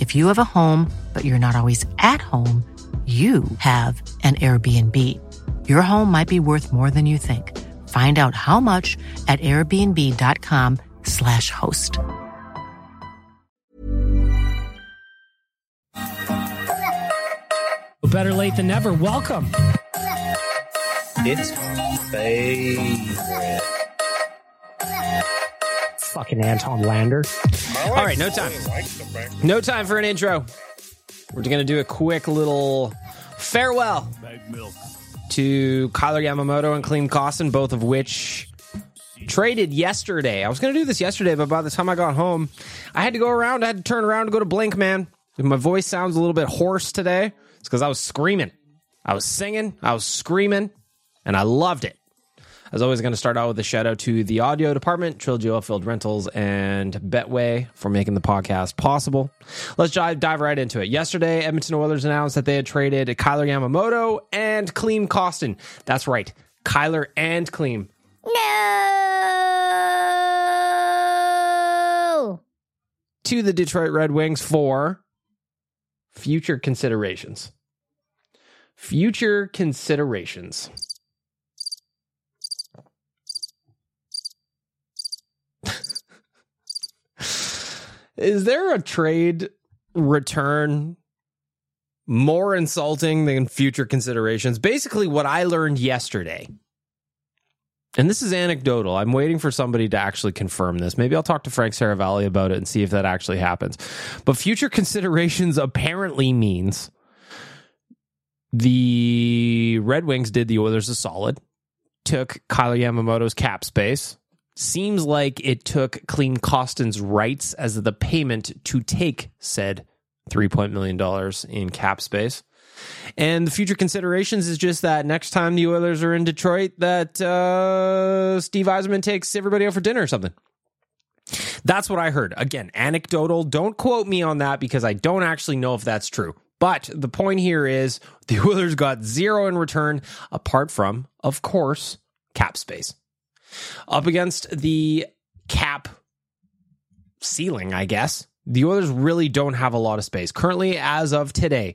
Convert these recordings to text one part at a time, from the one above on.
If you have a home, but you're not always at home, you have an Airbnb. Your home might be worth more than you think. Find out how much at airbnb.com/slash host. Better late than never. Welcome. It's favorite. Fucking Anton Lander. All right, no time. No time for an intro. We're going to do a quick little farewell to Kailer Yamamoto and Klim Kostin, both of which traded yesterday. I was going to do this yesterday, but by the time I got home, I had to go around. I had to turn around to go to Blink, man. My voice sounds a little bit hoarse today, it's because I was screaming. I was singing, I was screaming, and I loved it. As always, going to start out with a shout out to the audio department, Trilogy Oilfield Rentals, and Betway for making the podcast possible. Let's dive, dive right into it. Yesterday, Edmonton Oilers announced that they had traded Kailer Yamamoto and Klim Kostin. That's right, Kailer and Klim. No. To the Detroit Red Wings for future considerations. Future considerations. Is there a trade return more insulting than future considerations? Basically, what I learned yesterday, and this is anecdotal. I'm waiting for somebody to actually confirm this. Maybe I'll talk to Frank Seravalli about it and see if that actually happens. But future considerations apparently means the Red Wings did the Oilers a solid, took Kailer Yamamoto's cap space, seems like it took Klim Kostin's rights as the payment to take said three point million dollars in cap space. And the future considerations is just that next time the Oilers are in Detroit, that uh, Steve Yzerman takes everybody out for dinner or something. That's what I heard. Again, anecdotal. Don't quote me on that because I don't actually know if that's true. But the point here is the Oilers got zero in return, apart from, of course, cap space up against the cap ceiling, I guess. The Oilers really don't have a lot of space. Currently, as of today,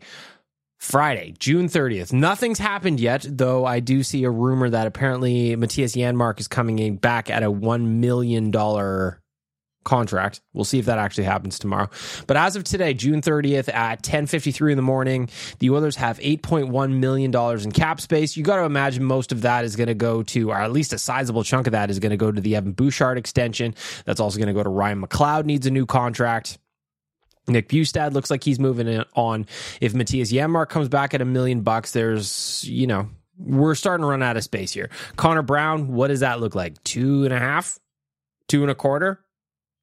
Friday, June 30th. Nothing's happened yet, though I do see a rumor that apparently Mattias Janmark is coming in back at a $1 million contract. We'll see if that actually happens tomorrow. But as of today, June 30th at 10:53 in the morning, the Oilers have 8.1 million dollars in cap space. You got to imagine most of that is going to go to or at least a sizable chunk of that is going to go to the Evan Bouchard extension. That's also going to go to Ryan McLeod needs a new contract. Nick Bjugstad looks like he's moving on. If Mattias Janmark comes back at a million bucks, there's, you know, we're starting to run out of space here. Connor Brown, what does that look like? Two and a half? Two and a quarter?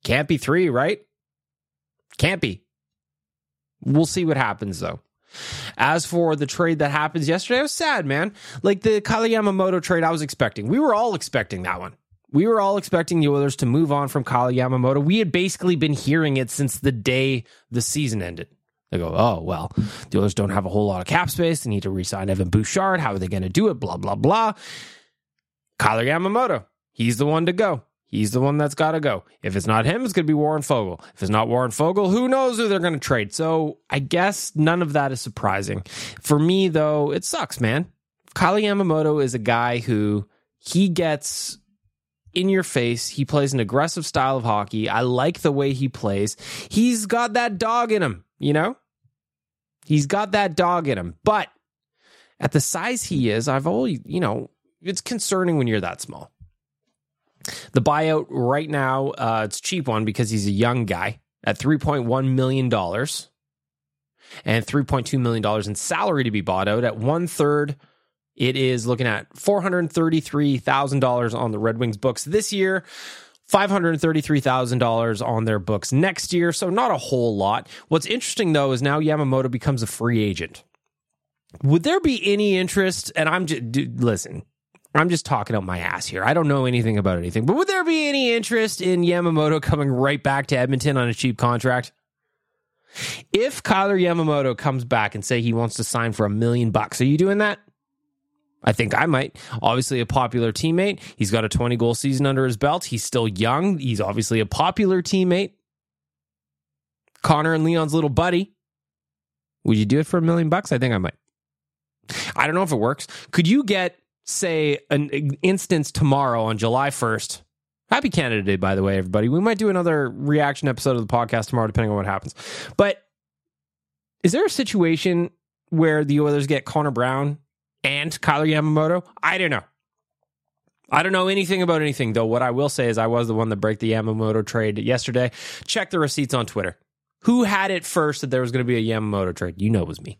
Can't be three, right? Can't be. We'll see what happens though. As for the trade that happens yesterday, I was sad, man. Like the Kyle Yamamoto trade, I was expecting. We were all expecting that one. We were all expecting the Oilers to move on from Kyle Yamamoto. We had basically been hearing it since the day the season ended. They go, oh, well, the Oilers don't have a whole lot of cap space. They need to re-sign Evan Bouchard. How are they going to do it? Blah, blah, blah. Kyle Yamamoto, he's the one to go. He's the one that's got to go. If it's not him, it's going to be Warren Foegele. If it's not Warren Foegele, who knows who they're going to trade? So I guess none of that is surprising. For me, though, it sucks, man. Kyle Yamamoto is a guy who he gets in your face. He plays an aggressive style of hockey. I like the way he plays. He's got that dog in him, you know? He's got that dog in him. But at the size he is, I've always, you know, it's concerning when you're that small. The buyout right now, uh, it's cheap one because he's a young guy at $3.1 million and $3.2 million in salary to be bought out at one third. It is looking at $433,000 on the Red Wings books this year. $533,000 on their books next year, so not a whole lot. What's interesting though is now Yamamoto becomes a free agent. Would there be any interest? And I'm just, dude, listen, I'm just talking out my ass here. I don't know anything about anything, but would there be any interest in Yamamoto coming right back to Edmonton on a cheap contract? If Kailer Yamamoto comes back and say he wants to sign for a million bucks, are you doing that? I think I might. Obviously, a popular teammate. He's got a 20 goal season under his belt. He's still young. He's obviously a popular teammate. Connor and Leon's little buddy. Would you do it for a million bucks? I think I might. I don't know if it works. Could you get, say, an instance tomorrow on July 1st? Happy Canada Day, by the way, everybody. We might do another reaction episode of the podcast tomorrow, depending on what happens. But is there a situation where the Oilers get Connor Brown and Kailer Yamamoto? I don't know. I don't know anything about anything, though. What I will say is I was the one that broke the Yamamoto trade yesterday. Check the receipts on Twitter. Who had it first that there was going to be a Yamamoto trade? You know it was me.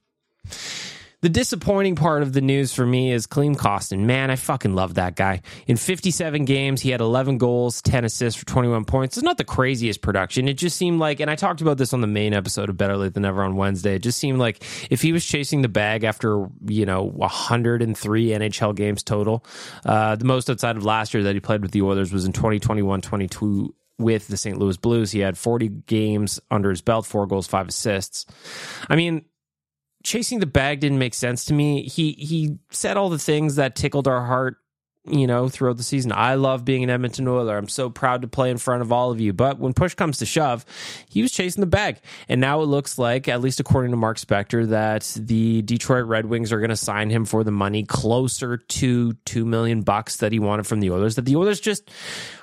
The disappointing part of the news for me is Klim Kostin. Man, I fucking love that guy. In 57 games, he had 11 goals, 10 assists for 21 points. It's not the craziest production. It just seemed like, and I talked about this on the main episode of Better Late Than Never on Wednesday. It just seemed like if he was chasing the bag after, you know, 103 NHL games total, uh, the most outside of last year that he played with the Oilers was in 2021 22 with the St. Louis Blues. He had 40 games under his belt, four goals, five assists. I mean, chasing the bag didn't make sense to me. He he said all the things that tickled our heart, you know, throughout the season. I love being an Edmonton Oiler. I'm so proud to play in front of all of you. But when push comes to shove, he was chasing the bag. And now it looks like, at least according to Mark Spector, that the Detroit Red Wings are going to sign him for the money closer to 2 million bucks that he wanted from the Oilers. That the Oilers just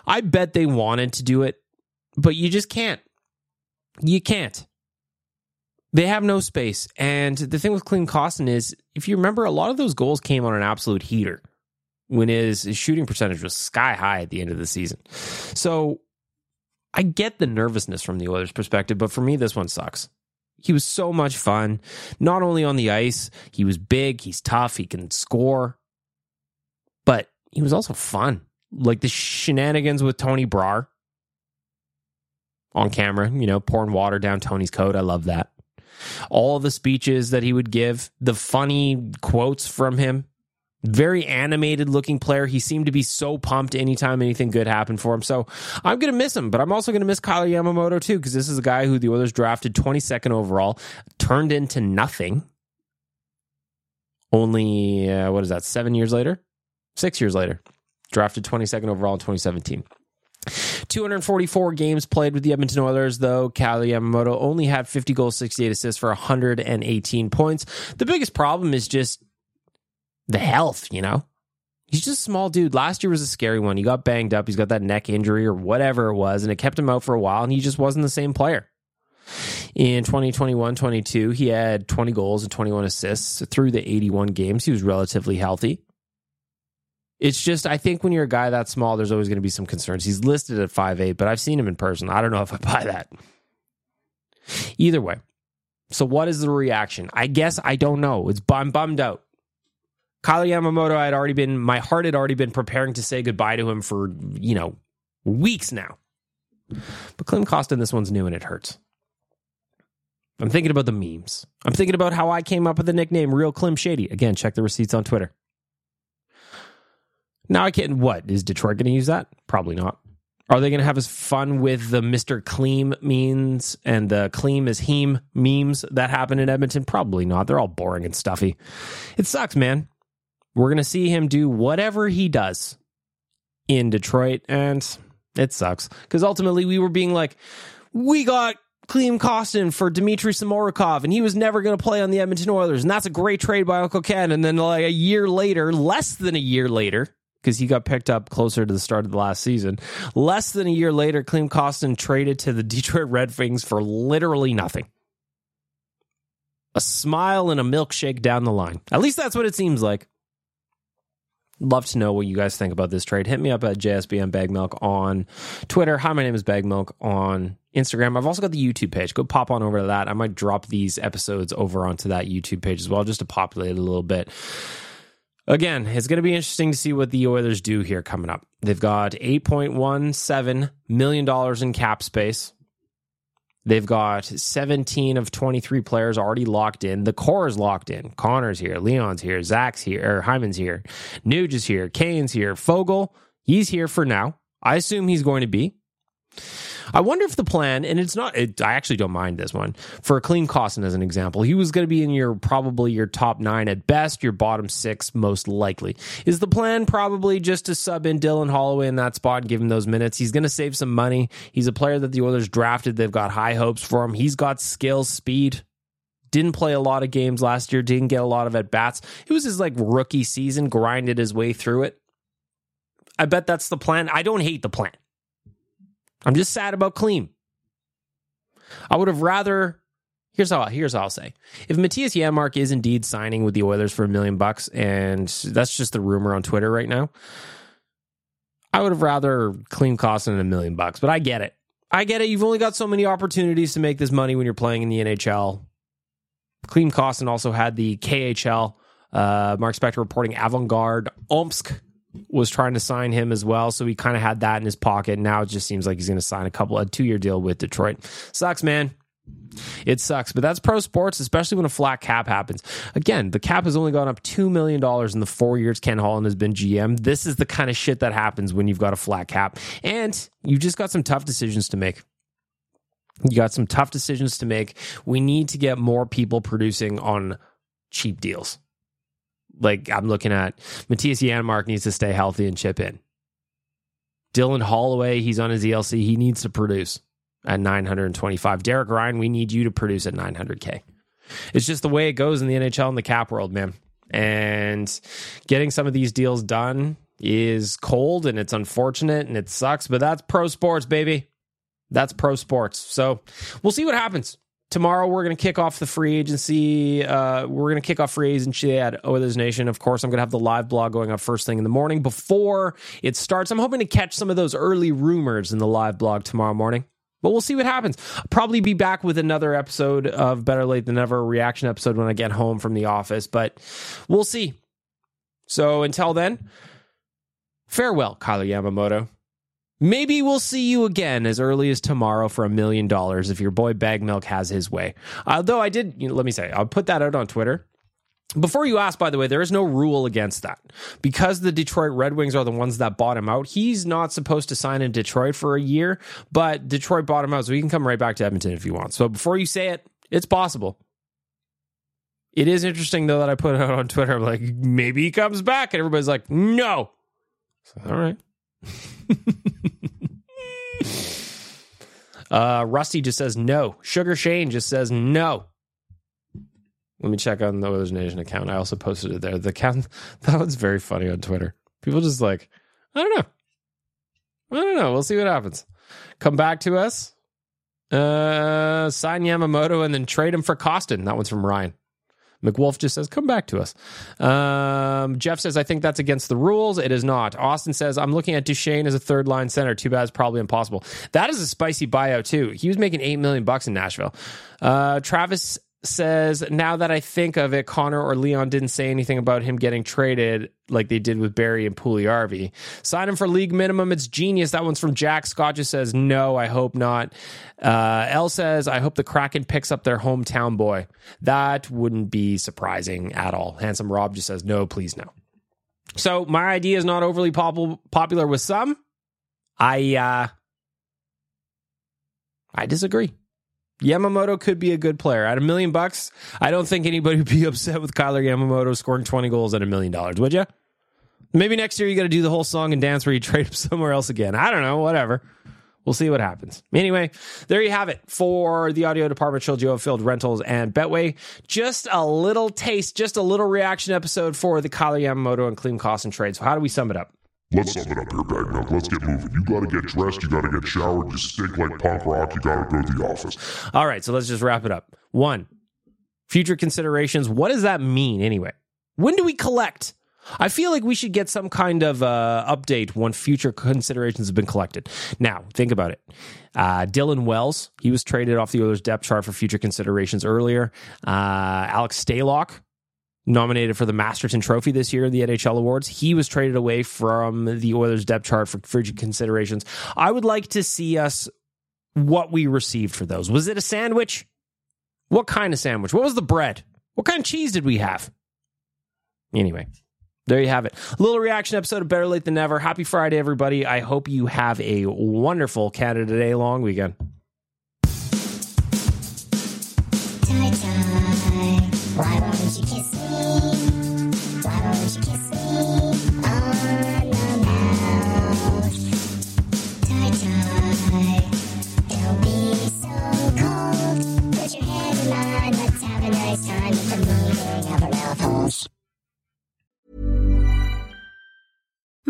I bet they wanted to do it, but you just can't. You can't. They have no space. And the thing with Klim Kostin is, if you remember, a lot of those goals came on an absolute heater when his, his shooting percentage was sky high at the end of the season. So I get the nervousness from the Oilers' perspective, but for me, this one sucks. He was so much fun. Not only on the ice, he was big, he's tough, he can score, but he was also fun. Like the shenanigans with Tony Brar on camera, you know, pouring water down Tony's coat. I love that all the speeches that he would give, the funny quotes from him. Very animated looking player. He seemed to be so pumped anytime anything good happened for him. So I'm going to miss him, but I'm also going to miss Kyle Yamamoto too, because this is a guy who the Oilers drafted 22nd overall, turned into nothing. Only, uh, what is that, seven years later? Six years later. Drafted 22nd overall in 2017. 244 games played with the Edmonton Oilers, though. Kyle Yamamoto only had 50 goals, 68 assists for 118 points. The biggest problem is just the health, you know? He's just a small dude. Last year was a scary one. He got banged up. He's got that neck injury or whatever it was, and it kept him out for a while, and he just wasn't the same player. In 2021 22, he had 20 goals and 21 assists through the 81 games. He was relatively healthy. It's just I think when you're a guy that small, there's always going to be some concerns. He's listed at five eight, but I've seen him in person. I don't know if I buy that. Either way. So what is the reaction? I guess I don't know. It's I'm bummed out. Kailer Yamamoto, I had already been, my heart had already been preparing to say goodbye to him for, you know, weeks now. But Klim Kostin, this one's new and it hurts. I'm thinking about the memes. I'm thinking about how I came up with the nickname Real Klim Shady. Again, check the receipts on Twitter. Now I can't. What is Detroit going to use that? Probably not. Are they going to have as fun with the Mr. Clean memes and the clean is heme memes that happen in Edmonton? Probably not. They're all boring and stuffy. It sucks, man. We're going to see him do whatever he does in Detroit, and it sucks because ultimately we were being like, we got Klim Kostin for Dmitry Samorukov, and he was never going to play on the Edmonton Oilers, and that's a great trade by Uncle Ken. And then like a year later, less than a year later, because he got picked up closer to the start of the last season. Less than a year later, Klim Kostin traded to the Detroit Red Wings for literally nothing. A smile and a milkshake down the line. At least that's what it seems like. Love to know what you guys think about this trade. Hit me up at JSBM Bag Milk on Twitter. Hi, my name is Bag Milk on Instagram. I've also got the YouTube page. Go pop on over to that. I might drop these episodes over onto that YouTube page as well, just to populate it a little bit. Again, it's going to be interesting to see what the Oilers do here coming up. They've got $8.17 million in cap space. They've got 17 of 23 players already locked in. The core is locked in. Connor's here, Leon's here, Zach's here, or Hyman's here, Nuge is here, Kane's here, Foegele, he's here for now. I assume he's going to be. I wonder if the plan, and it's not, it, I actually don't mind this one. For a Klim Kostin, as an example, he was going to be in your probably your top nine at best, your bottom six most likely. Is the plan probably just to sub in Dylan Holloway in that spot and give him those minutes? He's going to save some money. He's a player that the Oilers drafted. They've got high hopes for him. He's got skill, speed. Didn't play a lot of games last year, didn't get a lot of at bats. It was his like rookie season, grinded his way through it. I bet that's the plan. I don't hate the plan. I'm just sad about Klim. I would have rather. Here's how here's how I'll say: if Mattias Janmark is indeed signing with the Oilers for a million bucks, and that's just the rumor on Twitter right now, I would have rather Klim Kostin a million bucks. But I get it. I get it. You've only got so many opportunities to make this money when you're playing in the NHL. Klim Kostin also had the KHL. Uh, Mark Spector reporting Avangard Omsk was trying to sign him as well. So he kind of had that in his pocket. Now it just seems like he's going to sign a couple, a two year deal with Detroit. Sucks, man. It sucks, but that's pro sports, especially when a flat cap happens. Again, the cap has only gone up $2 million in the four years Ken Holland has been GM. This is the kind of shit that happens when you've got a flat cap. And you've just got some tough decisions to make. You got some tough decisions to make. We need to get more people producing on cheap deals like I'm looking at Mattias Janmark needs to stay healthy and chip in. Dylan Holloway, he's on his ELC. He needs to produce at 925. Derek Ryan, we need you to produce at 900K. It's just the way it goes in the NHL and the cap world, man. And getting some of these deals done is cold and it's unfortunate and it sucks, but that's pro sports, baby. That's pro sports. So we'll see what happens tomorrow we're going to kick off the free agency. Uh, we're going to kick off free agency at Oilers Nation. Of course, I'm going to have the live blog going up first thing in the morning before it starts. I'm hoping to catch some of those early rumors in the live blog tomorrow morning. But we'll see what happens. I'll probably be back with another episode of Better Late Than Never, reaction episode when I get home from the office. But we'll see. So until then, farewell, Kailer Yamamoto. Maybe we'll see you again as early as tomorrow for a million dollars if your boy Bag Milk has his way. Uh, Although I did, you know, let me say, I'll put that out on Twitter. Before you ask, by the way, there is no rule against that. Because the Detroit Red Wings are the ones that bought him out, he's not supposed to sign in Detroit for a year, but Detroit bought him out, so he can come right back to Edmonton if he wants. So before you say it, it's possible. It is interesting, though, that I put it out on Twitter. I'm like, maybe he comes back. And everybody's like, no. So, all right. uh, Rusty just says no. Sugar Shane just says no. Let me check on the Oilers Nation account. I also posted it there. The account that was very funny on Twitter. People just like, I don't know. I don't know. We'll see what happens. Come back to us. Uh, sign Yamamoto and then trade him for Kostin. That one's from Ryan. McWolf just says, come back to us. Um, Jeff says, I think that's against the rules. It is not. Austin says, I'm looking at Duchene as a third line center. Too bad it's probably impossible. That is a spicy buyout, too. He was making 8 million bucks in Nashville. Uh, Travis says, now that I think of it, Connor or Leon didn't say anything about him getting traded like they did with Barrie and Puljujarvi. Sign him for league minimum. It's genius. That one's from Jack. Scott just says, no, I hope not. Uh, L says, I hope the Kraken picks up their hometown boy. That wouldn't be surprising at all. Handsome Rob just says, no, please no. So my idea is not overly pop- popular with some. I, uh, I disagree. Yamamoto could be a good player. At a million bucks, I don't think anybody would be upset with Kailer Yamamoto scoring 20 goals at a million dollars, would you? Maybe next year you got to do the whole song and dance where you trade him somewhere else again. I don't know, whatever. We'll see what happens. Anyway, there you have it for the audio department, Trilogy Oilfield Rentals and Betway. Just a little taste, just a little reaction episode for the Kailer Yamamoto and Klim and trade. So how do we sum it up? Let's sum it up here, bag. Let's get moving. You gotta get dressed, you gotta get showered, you stink like punk rock, you gotta go to the office. All right, so let's just wrap it up. One, future considerations. What does that mean anyway? When do we collect? I feel like we should get some kind of uh, update when future considerations have been collected. Now, think about it. Uh, Dylan Wells, he was traded off the Oilers depth chart for future considerations earlier. Uh, Alex Stalock, nominated for the Masterton Trophy this year in the NHL Awards. He was traded away from the Oilers depth chart for frigid considerations. I would like to see us what we received for those. Was it a sandwich? What kind of sandwich? What was the bread? What kind of cheese did we have? Anyway, there you have it. A little reaction episode of Better Late Than Never. Happy Friday, everybody. I hope you have a wonderful Canada Day long weekend.